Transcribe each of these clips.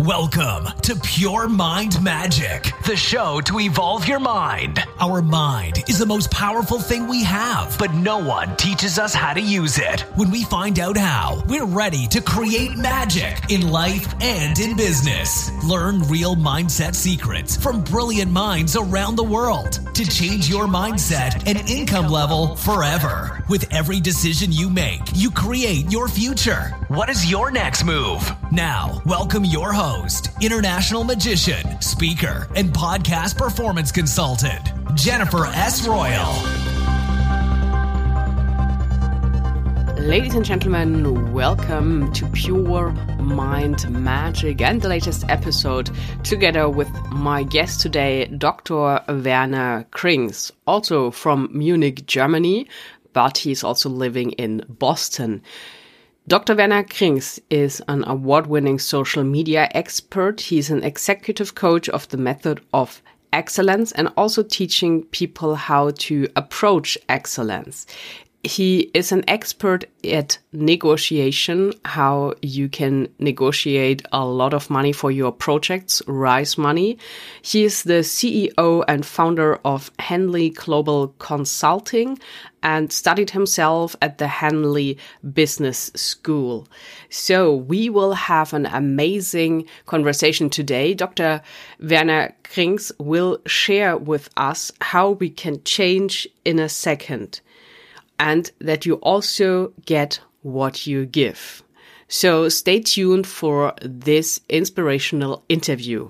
Welcome to Pure Mind Magic, the show to evolve your mind. Our mind is the most powerful thing we have, but no one teaches us how to use it. When we find out how, we're ready to create magic in life and in business. Learn real mindset secrets from brilliant minds around the world to change your mindset and income level forever. With every decision you make, you create your future. What is your next move? Now, welcome your host, international magician, speaker, and podcast performance consultant, Jennifer S. Royal. Ladies and gentlemen, welcome to Pure Mind Magic and the latest episode together with my guest today, Dr. Werner Krings, also from Munich, Germany, but he's also living in Boston. Dr. Werner Krings is an award winning social media expert. He's an executive coach of the method of excellence and also teaching people how to approach excellence he is an expert at negotiation, how you can negotiate a lot of money for your projects, rise money. He is the CEO and founder of Henley Global Consulting and studied himself at the Henley Business School. So we will have an amazing conversation today. Dr. Werner Krings will share with us how we can change in a second and that you also get what you give. So stay tuned for this inspirational interview.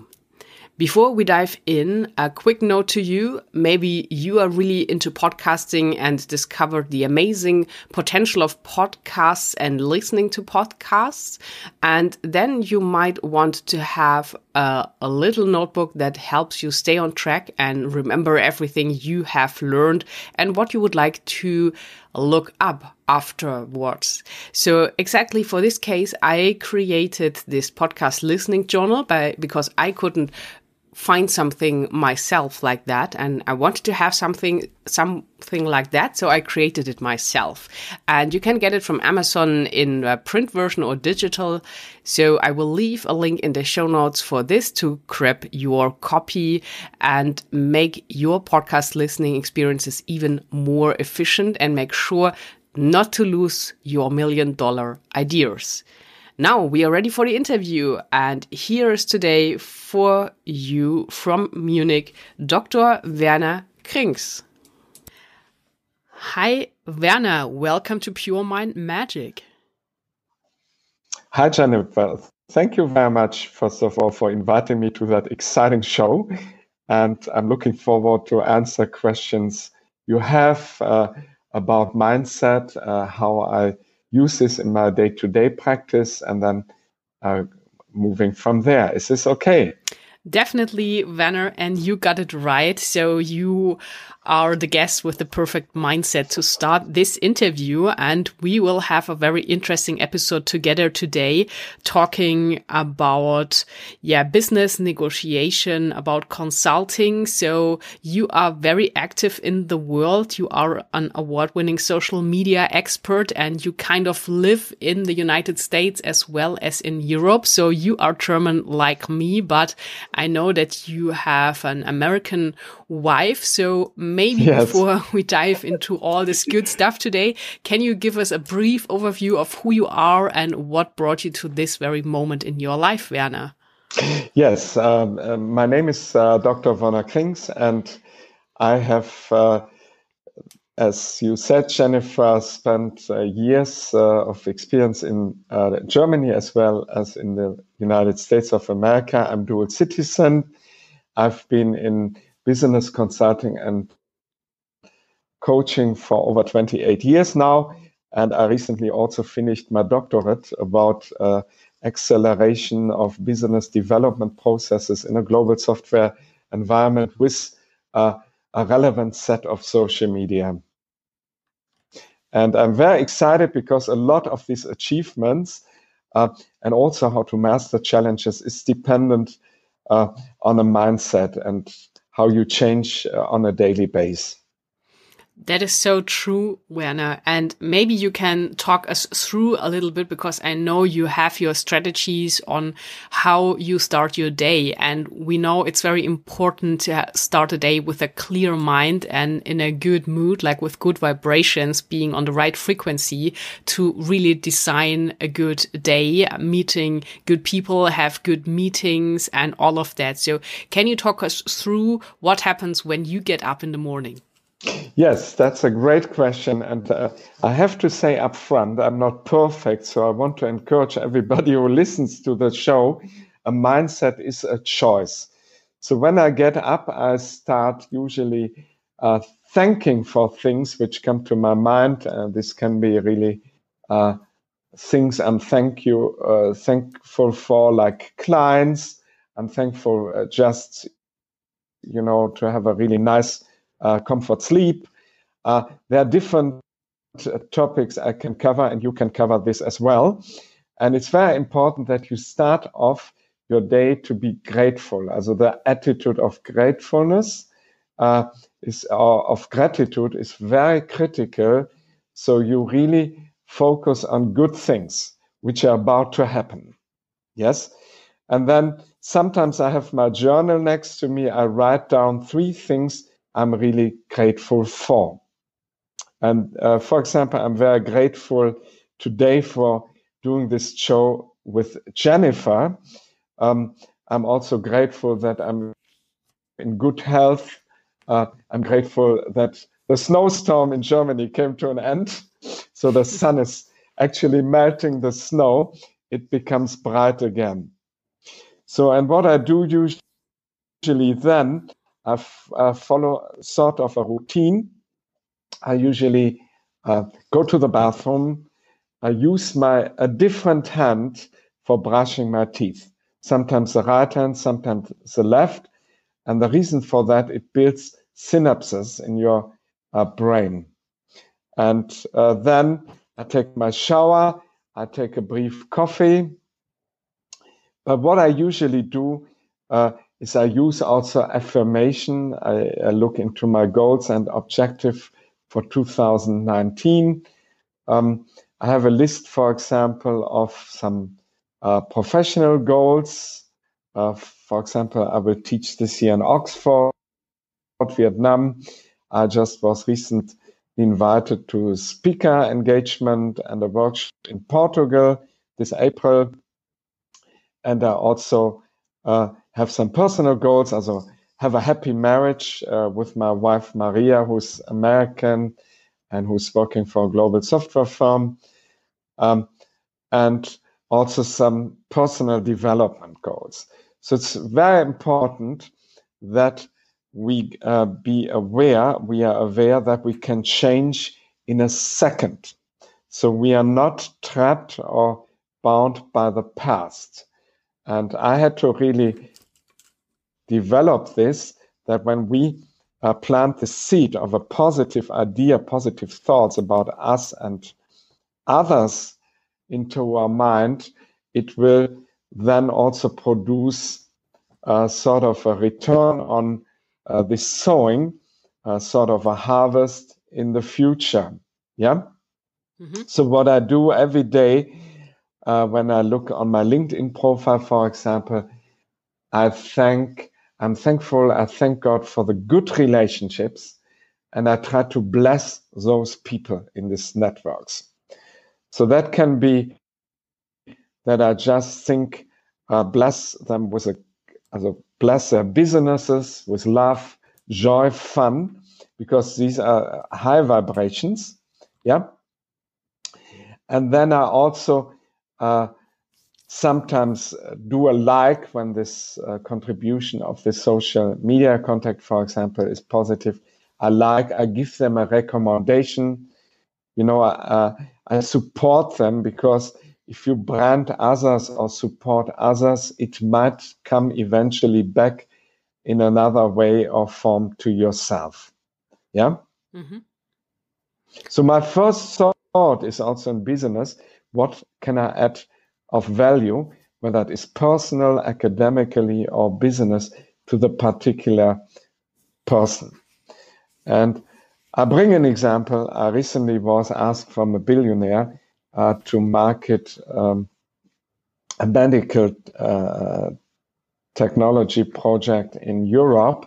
Before we dive in, a quick note to you. Maybe you are really into podcasting and discovered the amazing potential of podcasts and listening to podcasts. And then you might want to have a, little notebook that helps you stay on track and remember everything you have learned and what you would like to look up afterwards. So exactly for this case, I created this podcast listening journal by, because I couldn't find something myself like that and I wanted to have something something like that so I created it myself and you can get it from Amazon in print version or digital so I will leave a link in the show notes for this to grab your copy and make your podcast listening experiences even more efficient and make sure not to lose your million dollar ideas. Now we are ready for the interview, and here is today for you from Munich, Dr. Werner Krings. Hi, Werner. Welcome to Pure Mind Magic. Hi, Jennifer. Thank you very much, first of all, for inviting me to that exciting show. And I'm looking forward to answer questions you have uh, about mindset, uh, how I use this in my day to day practice and then uh, moving from there. Is this okay? Definitely, Werner, and you got it right. So you are the guests with the perfect mindset to start this interview. And we will have a very interesting episode together today talking about, yeah, business negotiation, about consulting. So you are very active in the world. You are an award winning social media expert and you kind of live in the United States as well as in Europe. So you are German like me, but I know that you have an American wife. So maybe yes. before we dive into all this good stuff today, can you give us a brief overview of who you are and what brought you to this very moment in your life, Werner? Yes, um, uh, my name is uh, Dr. Werner Krings, and I have, uh, as you said, Jennifer, spent uh, years uh, of experience in uh, Germany as well as in the United States of America. I'm dual citizen. I've been in business consulting and coaching for over 28 years now. And I recently also finished my doctorate about uh, acceleration of business development processes in a global software environment with uh, a relevant set of social media. And I'm very excited because a lot of these achievements uh, and also how to master challenges is dependent uh, on a mindset and how you change uh, on a daily basis. That is so true, Werner. And maybe you can talk us through a little bit because I know you have your strategies on how you start your day. And we know it's very important to start a day with a clear mind and in a good mood, like with good vibrations, being on the right frequency to really design a good day, meeting good people, have good meetings and all of that. So can you talk us through what happens when you get up in the morning? Yes, that's a great question. And uh, I have to say up front, I'm not perfect. So I want to encourage everybody who listens to the show a mindset is a choice. So when I get up, I start usually uh, thanking for things which come to my mind. And this can be really uh, things I'm thank you uh, thankful for, like clients. I'm thankful uh, just you know to have a really nice uh, comfort sleep. Uh, there are different uh, topics I can cover, and you can cover this as well. And it's very important that you start off your day to be grateful. Also the attitude of gratefulness uh, is uh, of gratitude is very critical. So you really focus on good things which are about to happen. Yes. And then sometimes I have my journal next to me. I write down three things I'm really grateful for. And uh, for example, I'm very grateful today for doing this show with Jennifer. Um, I'm also grateful that I'm in good health. Uh, I'm grateful that the snowstorm in Germany came to an end. So the sun is actually melting the snow. It becomes bright again. So, and what I do usually then I, follow sort of a routine. I usually uh, go to the bathroom. I use my a different hand for brushing my teeth. Sometimes the right hand, sometimes the left. And the reason for that, it builds synapses in your uh, brain. And uh, then I take my shower. I take a brief coffee. But what I usually do uh, is I use also affirmation. I, I, look into my goals and objective for 2019. Um, I have a list, for example, of some uh, professional goals. Uh, for example, I will teach this year in Oxford, Vietnam. I just was recently invited to a speaker engagement and a workshop in Portugal this April. And I also uh, have some personal goals. Also, have a happy marriage uh, with my wife Maria, who's American and who's working for a global software firm, um, and also some personal development goals. So it's very important that we uh, be aware, we are aware that we can change in a second. So we are not trapped or bound by the past. And I had to really develop this that when we uh, plant the seed of a positive idea, positive thoughts about us and others into our mind, it will then also produce a sort of a return on uh, this sowing, a sort of a harvest in the future. Yeah. Mm-hmm. So what I do every day uh, when I look on my LinkedIn profile, for example, I thank I'm thankful. I thank God for the good relationships and I try to bless those people in these networks. So that can be that I just think, uh, bless them with a, also bless their businesses with love, joy, fun, because these are high vibrations. Yeah. And then I also uh, sometimes uh, do a like when this uh, contribution of the social media contact, for example, is positive. I like, I give them a recommendation. You know, uh, I support them because if you brand others or support others, it might come eventually back in another way or form to yourself. Yeah. Mm-hmm. So my first thought is also in business. What can I add of value, whether it is personal, academically, or business, to the particular person. And I bring an example. I recently was asked from a billionaire uh, to market um, a medical uh, technology project in Europe.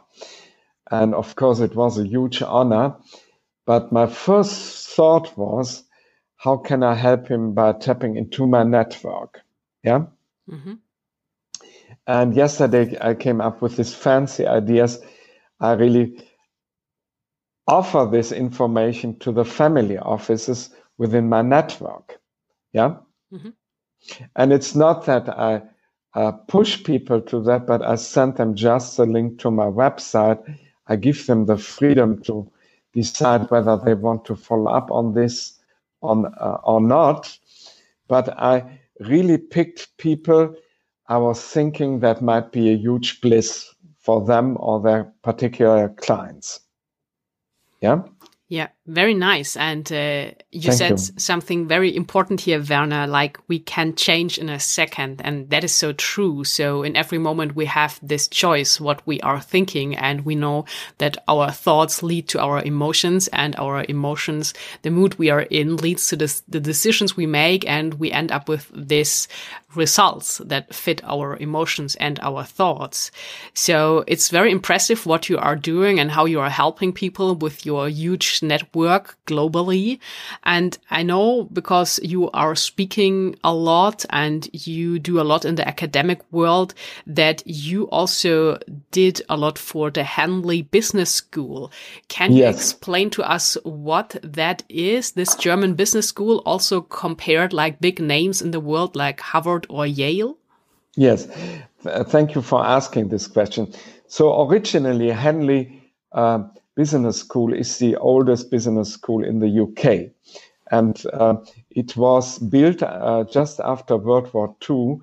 And of course, it was a huge honor. But my first thought was, how can I help him by tapping into my network? Yeah. Mm-hmm. And yesterday I came up with these fancy ideas. I really offer this information to the family offices within my network. Yeah. Mm-hmm. And it's not that I uh, push people to that, but I send them just a link to my website. I give them the freedom to decide whether they want to follow up on this on, uh, or not. But I really picked people I was thinking that might be a huge bliss for them or their particular clients. Yeah. Yeah, very nice. And uh, you Thank said you. something very important here, Werner, like we can change in a second. And that is so true. So in every moment, we have this choice, what we are thinking. And we know that our thoughts lead to our emotions and our emotions, the mood we are in leads to this, the decisions we make. And we end up with this results that fit our emotions and our thoughts. So it's very impressive what you are doing and how you are helping people with your huge network globally. And I know because you are speaking a lot and you do a lot in the academic world that you also did a lot for the Henley Business School. Can yes. you explain to us what that is? This German business school also compared like big names in the world like Harvard Harvard or Yale? Yes, thank you for asking this question. So originally, Henley uh, Business School is the oldest business school in the UK, and uh, it was built uh, just after World War II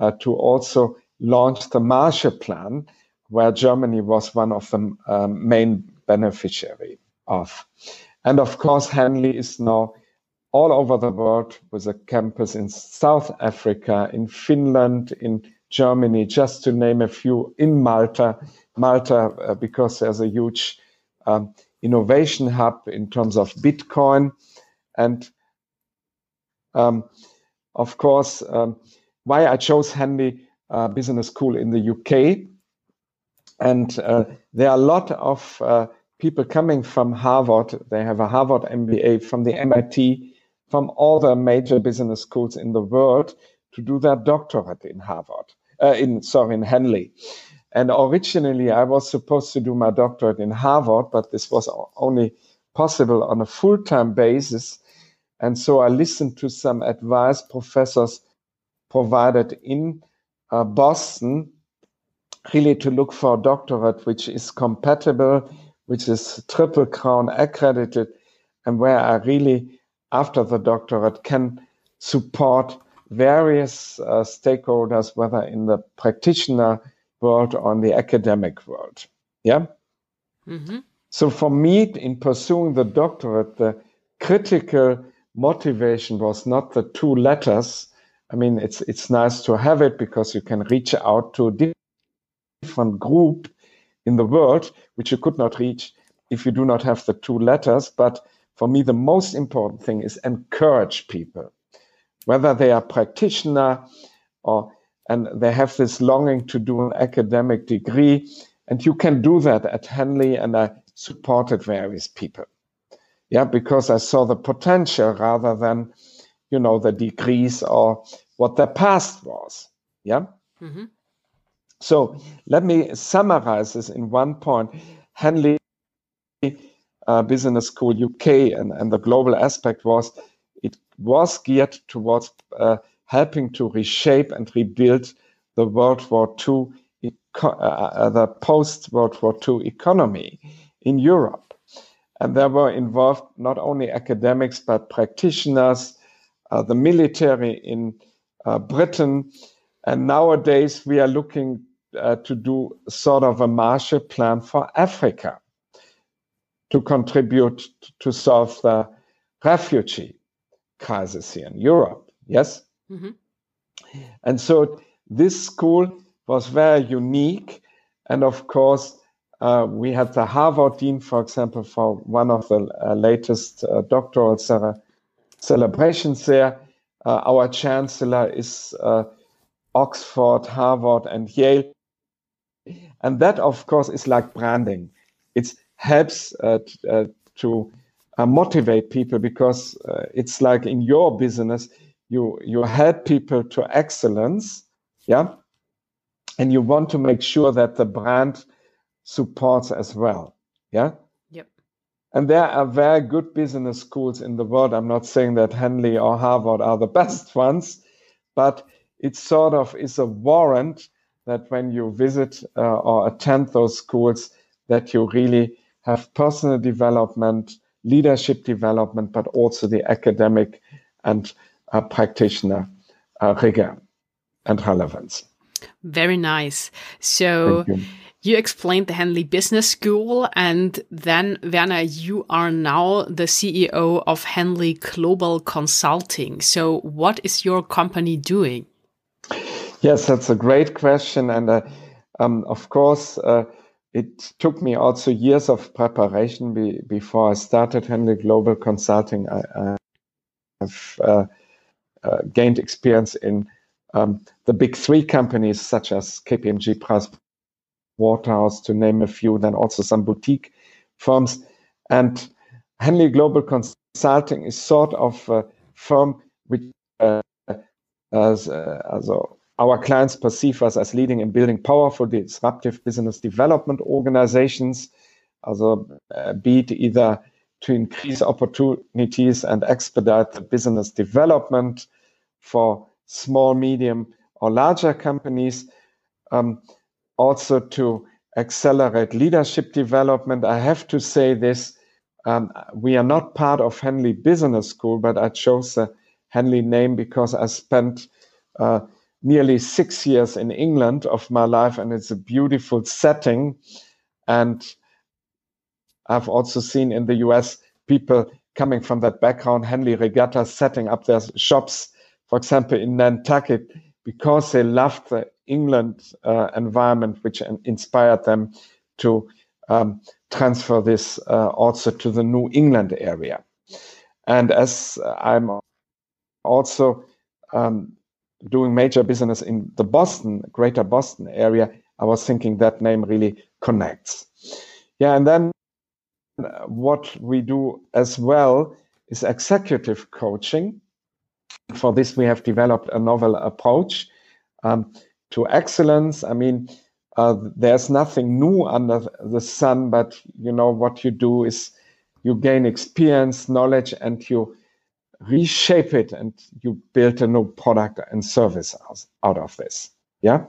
uh, to also launch the Marshall Plan, where Germany was one of the um, main beneficiary of. And of course, Henley is now all over the world with a campus in South Africa, in Finland, in Germany, just to name a few, in Malta. Malta, uh, because there's a huge um, innovation hub in terms of Bitcoin. And um, of course, um, why I chose Henley uh, Business School in the UK. And uh, there are a lot of uh, people coming from Harvard. They have a Harvard MBA from the MIT from all the major business schools in the world to do their doctorate in Harvard, uh, in sorry, in Henley. And originally, I was supposed to do my doctorate in Harvard, but this was only possible on a full-time basis. And so I listened to some advice professors provided in uh, Boston, really to look for a doctorate which is compatible, which is triple crown accredited, and where I really after the doctorate can support various uh, stakeholders, whether in the practitioner world on the academic world. Yeah. Mm-hmm. So for me, in pursuing the doctorate, the critical motivation was not the two letters. I mean, it's it's nice to have it because you can reach out to a different group in the world, which you could not reach if you do not have the two letters. But for me, the most important thing is encourage people, whether they are practitioner or and they have this longing to do an academic degree. And you can do that at Henley, and I supported various people. Yeah, because I saw the potential rather than, you know, the degrees or what their past was. Yeah. Mm-hmm. So let me summarize this in one point. Henley uh, Business School UK, and, and the global aspect was it was geared towards uh, helping to reshape and rebuild the World War II, uh, uh, the post World War II economy in Europe. And there were involved not only academics, but practitioners, uh, the military in uh, Britain. And nowadays we are looking to do sort of a Marshall Plan for Africa to contribute to solve the refugee crisis here in Europe. Yes? Mm-hmm. And so this school was very unique. And of course, uh, we had the Harvard Dean, for example, for one of the uh, latest uh, doctoral celebrations there. Uh, our chancellor is uh, Oxford, Harvard, and Yale. And that, of course, is like branding. It helps uh, to motivate people because it's like in your business, you, you help people to excellence, yeah? And you want to make sure that the brand supports as well. Yeah. Yep. And there are very good business schools in the world. I'm not saying that Henley or Harvard are the best ones, but it sort of is a warrant that when you visit uh, or attend those schools, that you really have personal development, leadership development, but also the academic and practitioner uh, rigor and relevance. Very nice. So you explained the Henley Business School, and then Werner, you are now the CEO of Henley Global Consulting. So, what is your company doing? Yes, that's a great question, and uh, um, of course, uh, it took me also years of preparation be before I started Henley Global Consulting. I, have uh gained experience in um, the big three companies such as KPMG, Price Waterhouse, to name a few, then also some boutique firms. And Henley Global Consulting is sort of a firm which uh, as, uh, also our clients perceive us as leading in building powerful disruptive business development organizations, also uh, be it either to increase opportunities and expedite the business development for small, medium, or larger companies. Um, also to accelerate leadership development. I have to say this. Um, we are not part of Henley Business School, but I chose the Henley name because I spent uh, nearly six years in England of my life, and it's a beautiful setting. And I've also seen in the US people coming from that background, Henley Regatta, setting up their shops, for example, in Nantucket, because they loved the England uh, environment, which inspired them to um, transfer this uh, also to the New England area. And as I'm also um, doing major business in the Boston, greater Boston area, I was thinking that name really connects. Yeah, and then what we do as well is executive coaching. For this, we have developed a novel approach. Um, to excellence. I mean, uh, there's nothing new under the sun, but you know what you do is you gain experience, knowledge, and you reshape it, and you build a new product and service out of this. Yeah.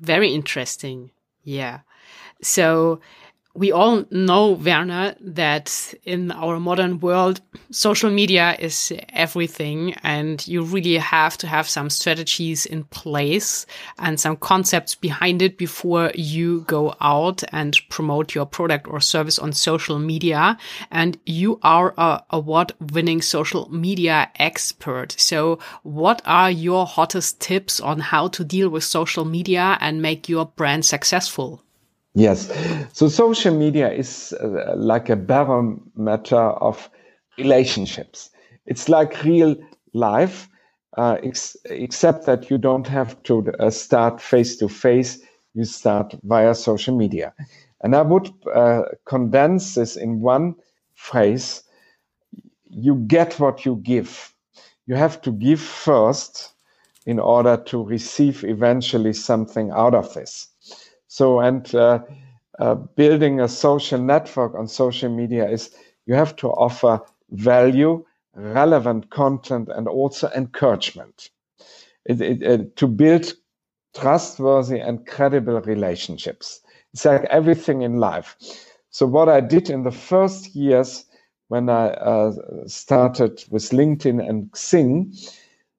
Very interesting. Yeah. So we all know, Werner, that in our modern world, social media is everything. And you really have to have some strategies in place and some concepts behind it before you go out and promote your product or service on social media. And you are a award winning social media expert. So what are your hottest tips on how to deal with social media and make your brand successful? Yes. So social media is uh, like a barometer of relationships. It's like real life, uh, ex- except that you don't have to uh, start face to face. You start via social media. And I would uh, condense this in one phrase. You get what you give. You have to give first in order to receive eventually something out of this. So, and uh, uh, building a social network on social media is you have to offer value, relevant content, and also encouragement it, it, it, to build trustworthy and credible relationships. It's like everything in life. So, what I did in the first years when I uh, started with LinkedIn and Xing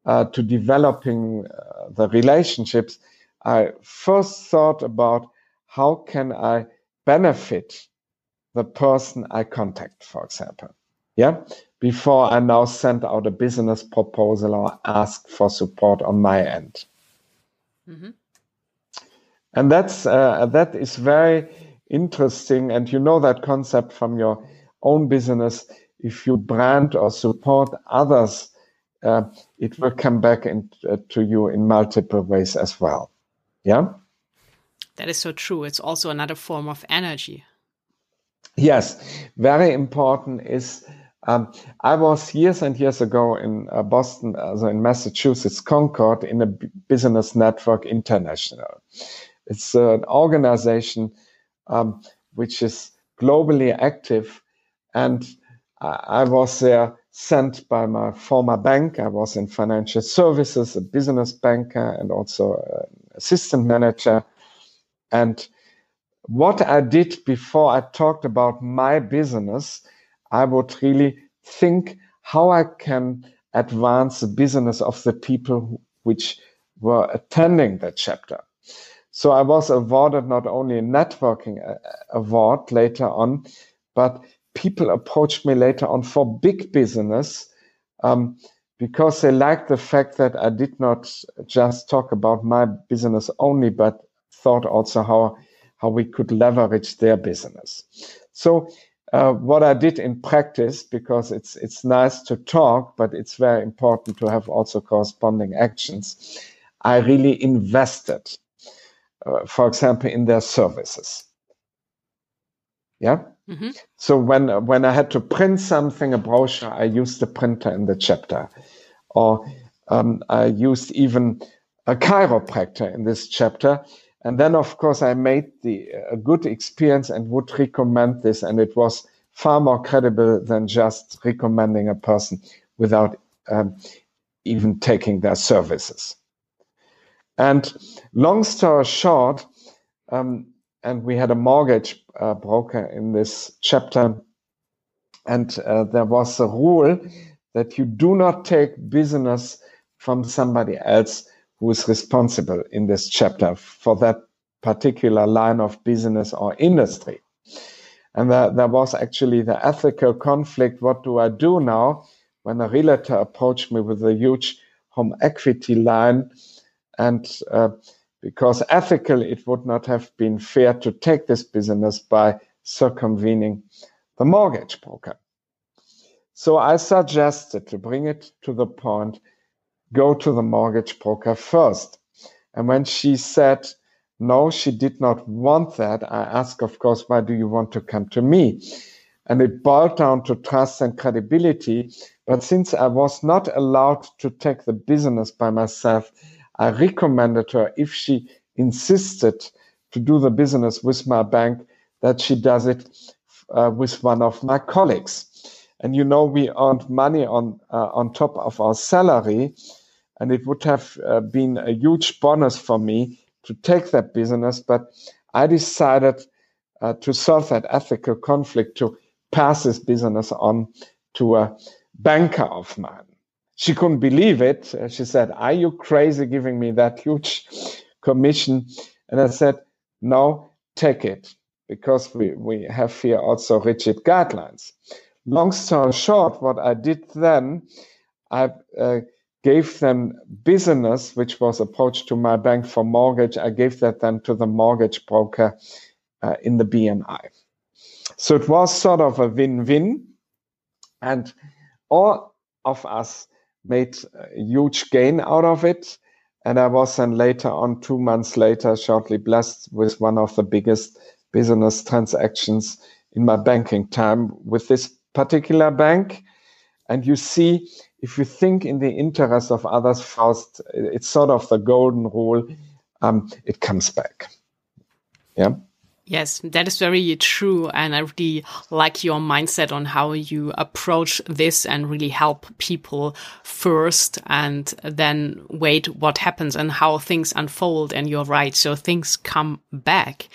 uh, to developing uh, the relationships, I first thought about how can I benefit the person I contact, for example. Yeah. Before I now send out a business proposal or ask for support on my end. Mm-hmm. And that's uh, that is very interesting, and you know that concept from your own business. If you brand or support others, uh, it will come back in, uh, to you in multiple ways as well. Yeah. That is so true. It's also another form of energy. Yes, very important is um, I was years and years ago in uh, Boston, also in Massachusetts, Concord, in a business network international. It's an organization um, which is globally active, and I, I was there sent by my former bank. I was in financial services, a business banker, and also an assistant manager. And what I did before I talked about my business I would really think how I can advance the business of the people which were attending that chapter. So I was awarded not only a networking uh, award later on, but people approached me later on for big business um, because they liked the fact that I did not just talk about my business only, but thought also how how we could leverage their business. So uh, what I did in practice, because it's it's nice to talk, but it's very important to have also corresponding actions. I really invested, uh, for example, in their services. Yeah. Mm-hmm. So when when I had to print something, a brochure, I used the printer in the chapter, or um, I used even a chiropractor in this chapter and then, of course, I made the a good experience and would recommend this. And it was far more credible than just recommending a person without um, even taking their services. And long story short, um, and we had a mortgage uh, broker in this chapter, and uh, there was a rule that you do not take business from somebody else who is responsible in this chapter for that particular line of business or industry. And there, there was actually the ethical conflict. What do I do now when a realtor approached me with a huge home equity line? And uh, because ethically, it would not have been fair to take this business by circumvening the mortgage broker. So I suggested to bring it to the point go to the mortgage broker first. And when she said, no, she did not want that, I asked, of course, why do you want to come to me? And it boiled down to trust and credibility. But since I was not allowed to take the business by myself, I recommended her if she insisted to do the business with my bank, that she does it uh, with one of my colleagues. And you know, we earned money on uh, on top of our salary, and it would have uh, been a huge bonus for me to take that business. But I decided uh, to solve that ethical conflict to pass this business on to a banker of mine. She couldn't believe it. She said, Are you crazy giving me that huge commission? And I said, No, take it because we, we have here also rigid guidelines. Long story short, what I did then, I uh, gave them business, which was approached to my bank for mortgage. I gave that then to the mortgage broker uh, in the BNI. So it was sort of a win-win, and all of us made a huge gain out of it. And I was then later on, two months later, shortly blessed with one of the biggest business transactions in my banking time with this particular bank. And you see, if you think in the interest of others first, it's sort of the golden rule. Um, it comes back. Yeah. Yes, that is very true. And I really like your mindset on how you approach this and really help people first and then wait what happens and how things unfold. And you're right. So things come back.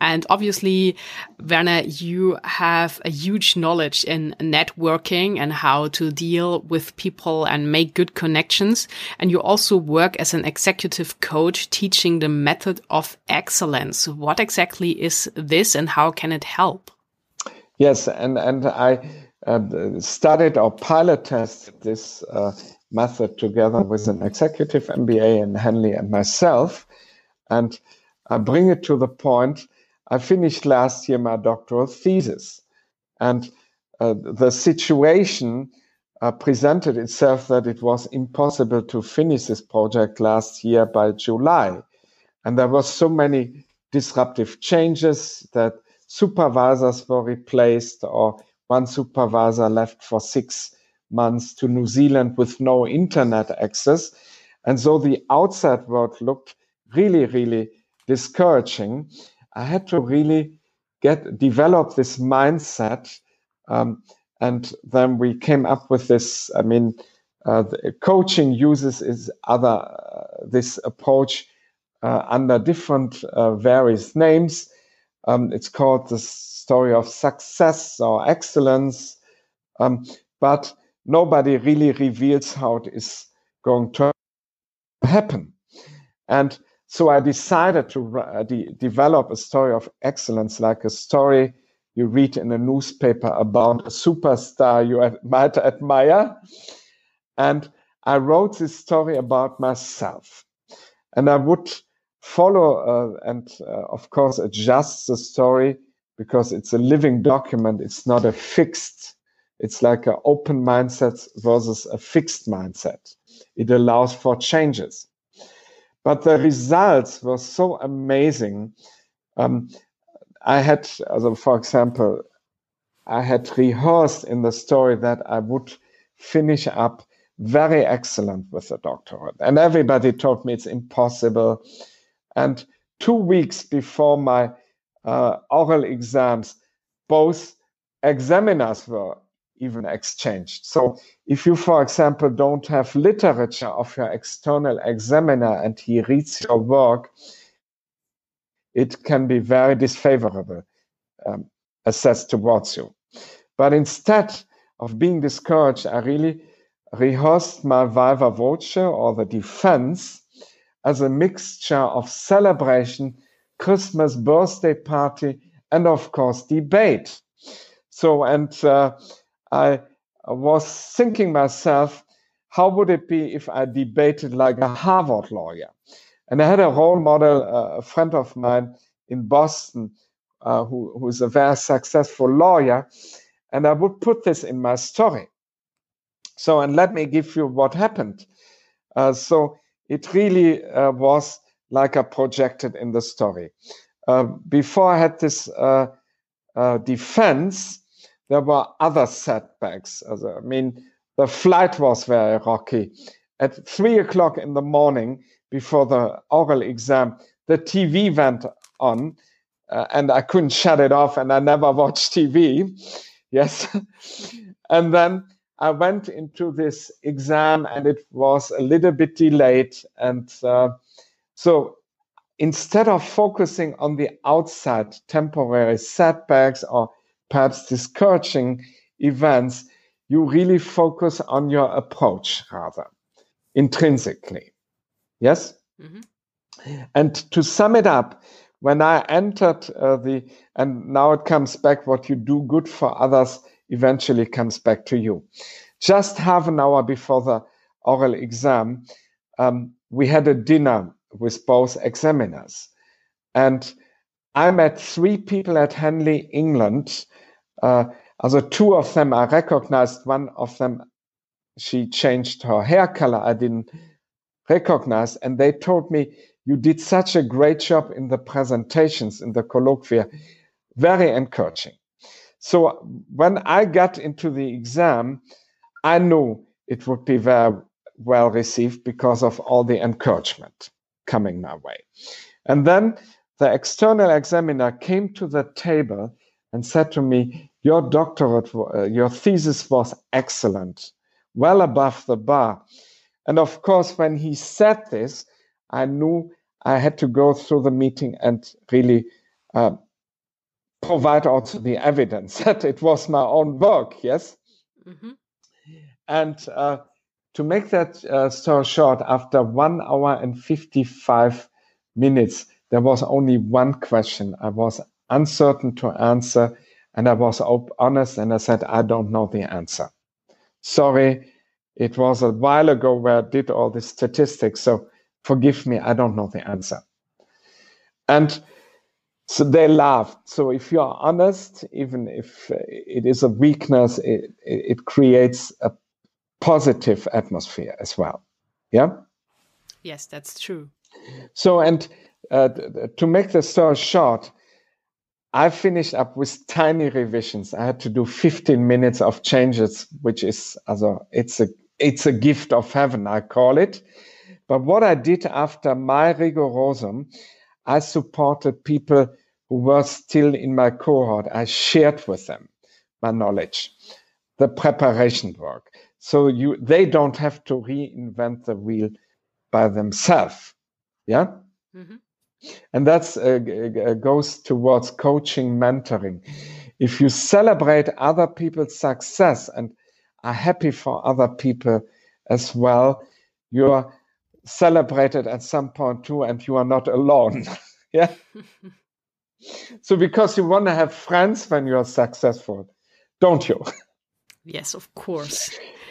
And obviously, Werner, you have a huge knowledge in networking and how to deal with people and make good connections. And you also work as an executive coach teaching the method of excellence. What exactly is this and how can it help? Yes, and, and I uh, studied or pilot tested this uh, method together with an executive MBA in Henley and myself. And I bring it to the point I finished last year my doctoral thesis. And uh, the situation uh, presented itself that it was impossible to finish this project last year by July. And there were so many disruptive changes that supervisors were replaced or one supervisor left for six months to New Zealand with no internet access. And so the outside world looked really, really discouraging. I had to really get develop this mindset. Um, and then we came up with this. I mean, uh, coaching uses is other uh, this approach under different uh, various names. Um, it's called the story of success or excellence, um, but nobody really reveals how it is going to happen. And so I decided to uh, de- develop a story of excellence, like a story you read in a newspaper about a superstar you ad- might admire. And I wrote this story about myself. And I would follow uh, and, uh, of course, adjust the story because it's a living document. It's not a fixed, it's like an open mindset versus a fixed mindset. It allows for changes. But the results were so amazing. Um, I had, for example, I had rehearsed in the story that I would finish up very excellent with the doctorate. And everybody told me it's impossible. And two weeks before my uh, oral exams, both examiners were even exchanged. So if you, for example, don't have literature of your external examiner and he reads your work, it can be very disfavorable um, assessed towards you. But instead of being discouraged, I really rehearsed my viva voce or the defense as a mixture of celebration, Christmas birthday party, and of course, debate. So, and uh, I was thinking myself, how would it be if I debated like a Harvard lawyer? And I had a role model, uh, a friend of mine in Boston, uh, who, who's a very successful lawyer. And I would put this in my story. So, and let me give you what happened. Uh, so it really uh, was like I projected in the story. Uh, before I had this uh, defense, there were other setbacks. I mean, the flight was very rocky. At three o'clock in the morning, before the oral exam, the TV went on, uh, and I couldn't shut it off, and I never watched TV. Yes. and then I went into this exam, and it was a little bit delayed. And uh, so instead of focusing on the outside temporary setbacks or perhaps discouraging events, you really focus on your approach rather intrinsically. Yes? Mm-hmm. And to sum it up, when I entered uh, the, and now it comes back, what you do good for others eventually comes back to you. Just half an hour before the oral exam, um, we had a dinner with both examiners. And I met three people at Henley, England, uh, also two of them I recognized. One of them, she changed her hair color. I didn't recognize. And they told me, you did such a great job in the presentations, in the colloquia. Very encouraging. So when I got into the exam, I knew it would be very well received because of all the encouragement coming my way. And then the external examiner came to the table and said to me, Your doctorate, uh, your thesis was excellent, well above the bar. And of course, when he said this, I knew I had to go through the meeting and really uh, provide also the evidence that it was my own work, yes? Mm-hmm. And uh, to make that uh, story short, after one hour and 55 minutes, there was only one question I was uncertain to answer. And I was honest and I said, I don't know the answer. Sorry, it was a while ago where I did all the statistics. So forgive me, I don't know the answer. And So they laughed. So if you are honest, even if uh, it is a weakness, it, it creates a positive atmosphere as well. Yeah. Yes, that's true. So, and uh, to make the story short, I finished up with tiny revisions. I had to do 15 minutes of changes, which is also it's a it's a gift of heaven, I call it. But what I did after my rigorosum, I supported people who were still in my cohort. I shared with them my knowledge, the preparation work. So you they don't have to reinvent the wheel by themselves. Yeah. Mm-hmm. And that's uh, goes towards coaching, mentoring. If you celebrate other people's success and are happy for other people as well, you're celebrated at some point too, and you are not alone. yeah. so because you want to have friends when you are successful, don't you? Yes, of course.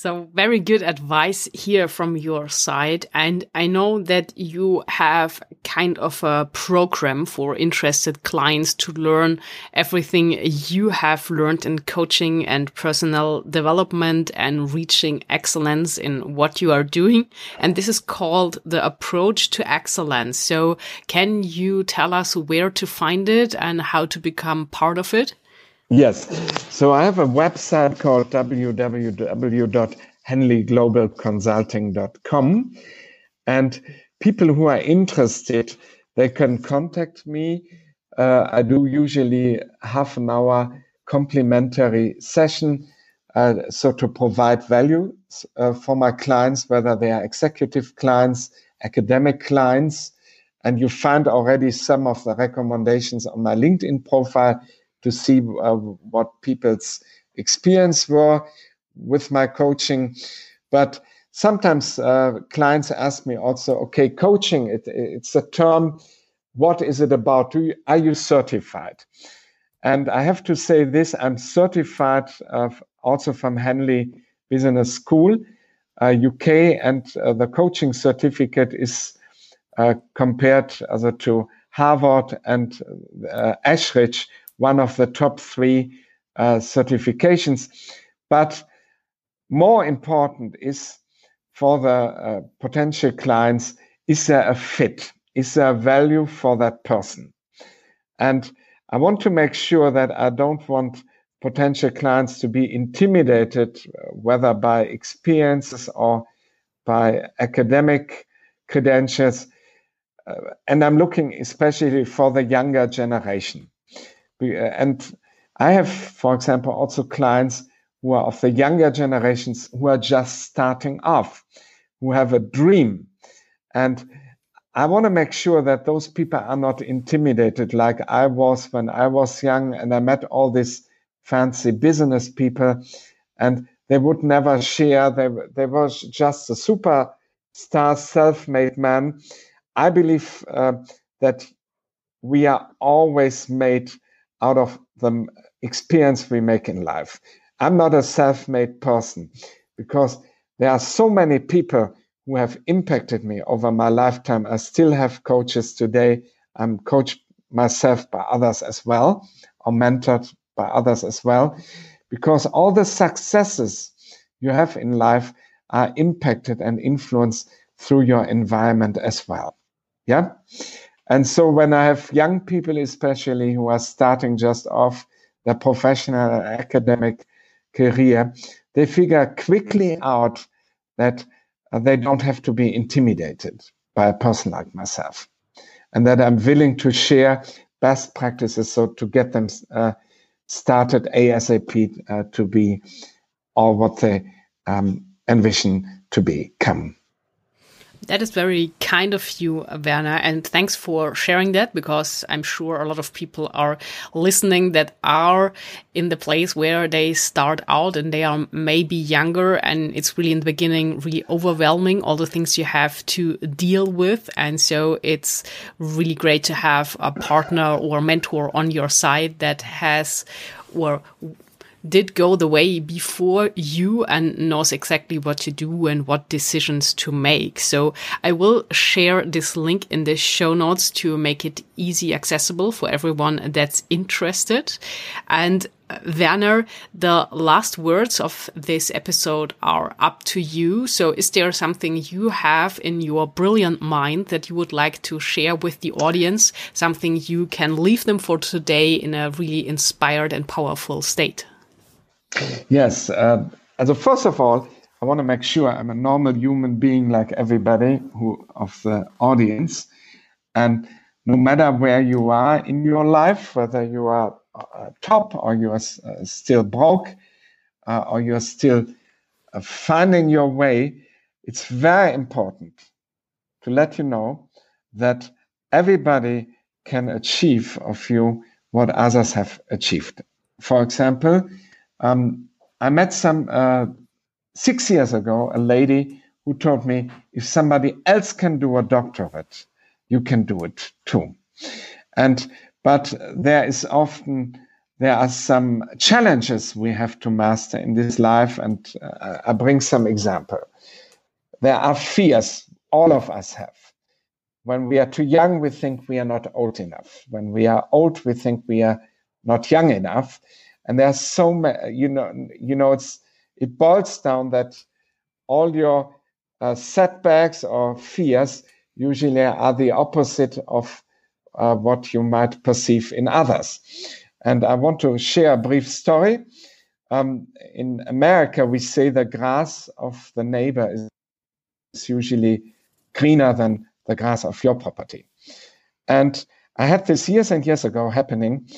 So very good advice here from your side. And I know that you have kind of a program for interested clients to learn everything you have learned in coaching and personal development and reaching excellence in what you are doing. And this is called the approach to excellence. So can you tell us where to find it and how to become part of it? Yes. So I have a website called www.henleyglobalconsulting.com. And people who are interested, they can contact me. Uh, I do usually half an hour complimentary session. Uh, so to provide value uh, for my clients, whether they are executive clients, academic clients, and you find already some of the recommendations on my LinkedIn profile to see uh, what people's experience were with my coaching. But sometimes uh, clients ask me also, okay, coaching, it, it's a term. What is it about? You, are you certified? And I have to say this, I'm certified uh, also from Henley Business School, uh, UK, and uh, the coaching certificate is uh, compared also to Harvard and uh, Ashridge, one of the top three uh, certifications. But more important is for the uh, potential clients, is there a fit? Is there value for that person? And I want to make sure that I don't want potential clients to be intimidated, uh, whether by experiences or by academic credentials. Uh, and I'm looking especially for the younger generation. Uh, and I have, for example, also clients who are of the younger generations who are just starting off, who have a dream. And I want to make sure that those people are not intimidated like I was when I was young and I met all these fancy business people and they would never share. They, they were just a superstar self-made man. I believe uh, that we are always made out of the experience we make in life. I'm not a self made person because there are so many people who have impacted me over my lifetime. I still have coaches today. I'm coached myself by others as well, or mentored by others as well, because all the successes you have in life are impacted and influenced through your environment as well. Yeah. And so when I have young people, especially who are starting just off their professional academic career, they figure quickly out that they don't have to be intimidated by a person like myself and that I'm willing to share best practices so to get them uh, started ASAP uh, to be all what they um, envision to become. That is very kind of you, Werner, and thanks for sharing that because I'm sure a lot of people are listening that are in the place where they start out and they are maybe younger and it's really in the beginning really overwhelming all the things you have to deal with. And so it's really great to have a partner or mentor on your side that has or did go the way before you and knows exactly what to do and what decisions to make. So I will share this link in the show notes to make it easy accessible for everyone that's interested. And uh, Werner, the last words of this episode are up to you. So, is there something you have in your brilliant mind that you would like to share with the audience? Something you can leave them for today in a really inspired and powerful state? Yes. Uh, so, first of all, I want to make sure I'm a normal human being like everybody who of the audience. And no matter where you are in your life, whether you are uh, top or you are uh, still broke uh, or you're still finding your way, it's very important to let you know that everybody can achieve of you what others have achieved. For example, um, I met some uh, six years ago a lady who told me if somebody else can do a doctorate, you can do it too. And but there is often there are some challenges we have to master in this life, and uh, I bring some example. There are fears all of us have. When we are too young, we think we are not old enough. When we are old, we think we are not young enough. And there are so many, you know, you know, it's it boils down that all your uh, setbacks or fears usually are the opposite of uh, what you might perceive in others. And I want to share a brief story. Um, in America, we say the grass of the neighbor is usually greener than the grass of your property. And I had this years and years ago happening.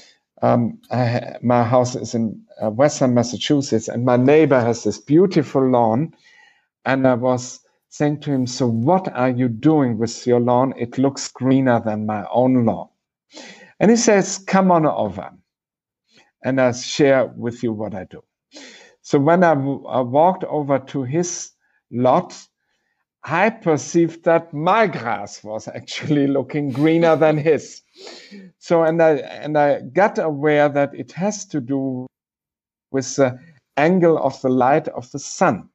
Um, I, my house is in uh, Western Massachusetts, and my neighbor has this beautiful lawn. And I was saying to him, So, what are you doing with your lawn? It looks greener than my own lawn. And he says, Come on over. And I'll share with you what I do. So, when I, I walked over to his lot, I perceived that my grass was actually looking greener than his. So, and I, and I got aware that it has to do with the angle of the light of the sun.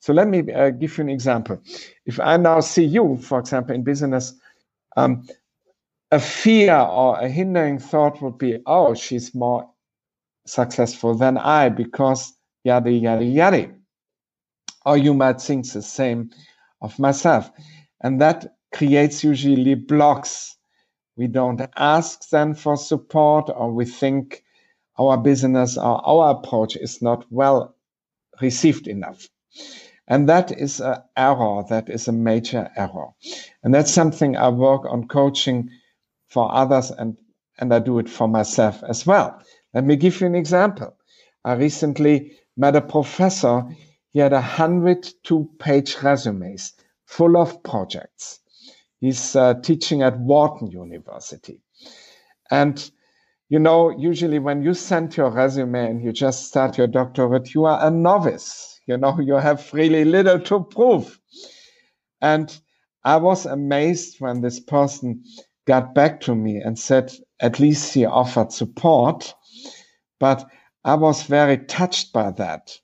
So let me uh, give you an example. If I now see you, for example, in business, um, a fear or a hindering thought would be, oh, she's more successful than I because yada, yada, yada. Or you might think the same of myself. And that creates usually blocks. We don't ask then for support or we think our business or our approach is not well received enough. And that is an error. That is a major error. And that's something I work on coaching for others and, and I do it for myself as well. Let me give you an example. I recently met a professor. He had a 102 page resumes full of projects. He's uh, teaching at Wharton University. And you know, usually when you send your resume and you just start your doctorate, you are a novice you know, you have really little to prove. And I was amazed when this person got back to me and said, at least he offered support. But I was very touched by that,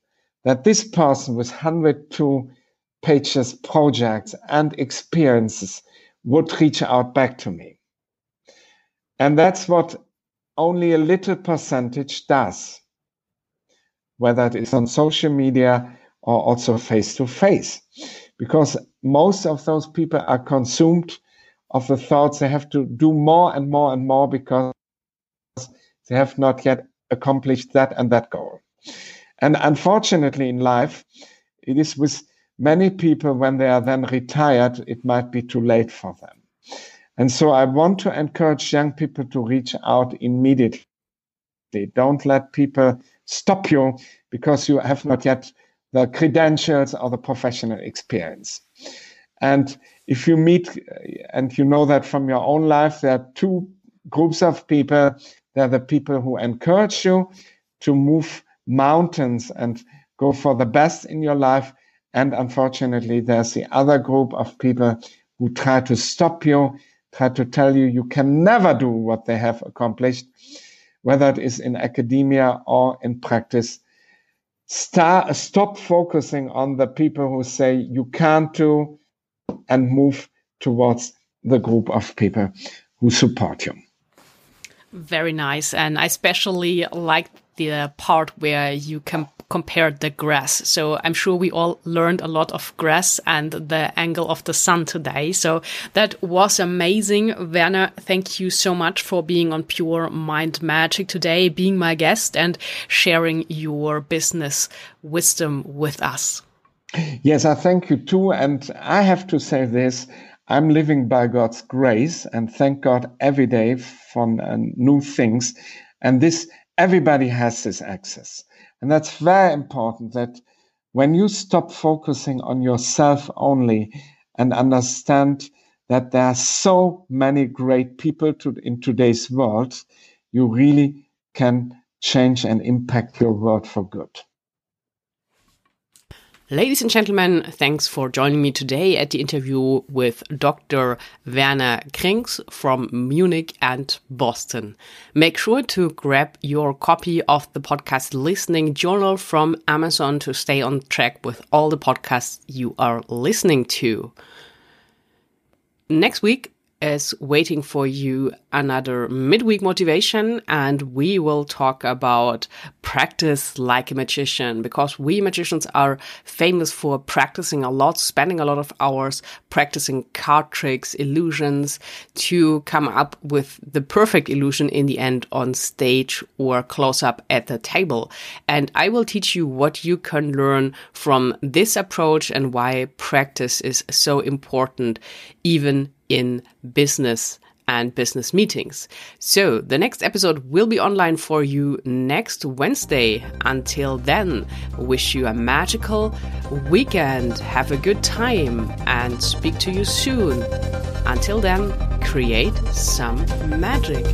that this person with 102 pages projects and experiences would reach out back to me. And that's what only a little percentage does whether it is on social media or also face to face. Because most of those people are consumed of the thoughts they have to do more and more and more because they have not yet accomplished that and that goal. And unfortunately, in life, it is with many people when they are then retired, it might be too late for them. And so I want to encourage young people to reach out immediately. Don't let people stop you because you have not yet the credentials or the professional experience. And if you meet, uh, and you know that from your own life, there are two groups of people. There are the people who encourage you to move mountains and go for the best in your life. And unfortunately, there's the other group of people who try to stop you, try to tell you you can never do what they have accomplished. whether it is in academia or in practice. Stop focusing on the people who say you can't do and move towards the group of people who support you. Very nice. And I especially like the part where you can compare the grass. So I'm sure we all learned a lot of grass and the angle of the sun today. So that was amazing. Werner, thank you so much for being on Pure Mind Magic today, being my guest and sharing your business wisdom with us. Yes, I thank you too. And I have to say this. I'm living by God's grace and thank God every day for uh, new things. And this, everybody has this access. And that's very important that when you stop focusing on yourself only and understand that there are so many great people to, in today's world, you really can change and impact your world for good. Ladies and gentlemen, thanks for joining me today at the interview with Dr. Werner Krings from Munich and Boston. Make sure to grab your copy of the podcast listening journal from Amazon to stay on track with all the podcasts you are listening to. Next week, is waiting for you another midweek motivation and we will talk about practice like a magician because we magicians are famous for practicing a lot, spending a lot of hours practicing card tricks, illusions to come up with the perfect illusion in the end on stage or close up at the table. And I will teach you what you can learn from this approach and why practice is so important even in business and business meetings. So the next episode will be online for you next Wednesday. Until then, wish you a magical weekend. Have a good time and speak to you soon. Until then, create some magic.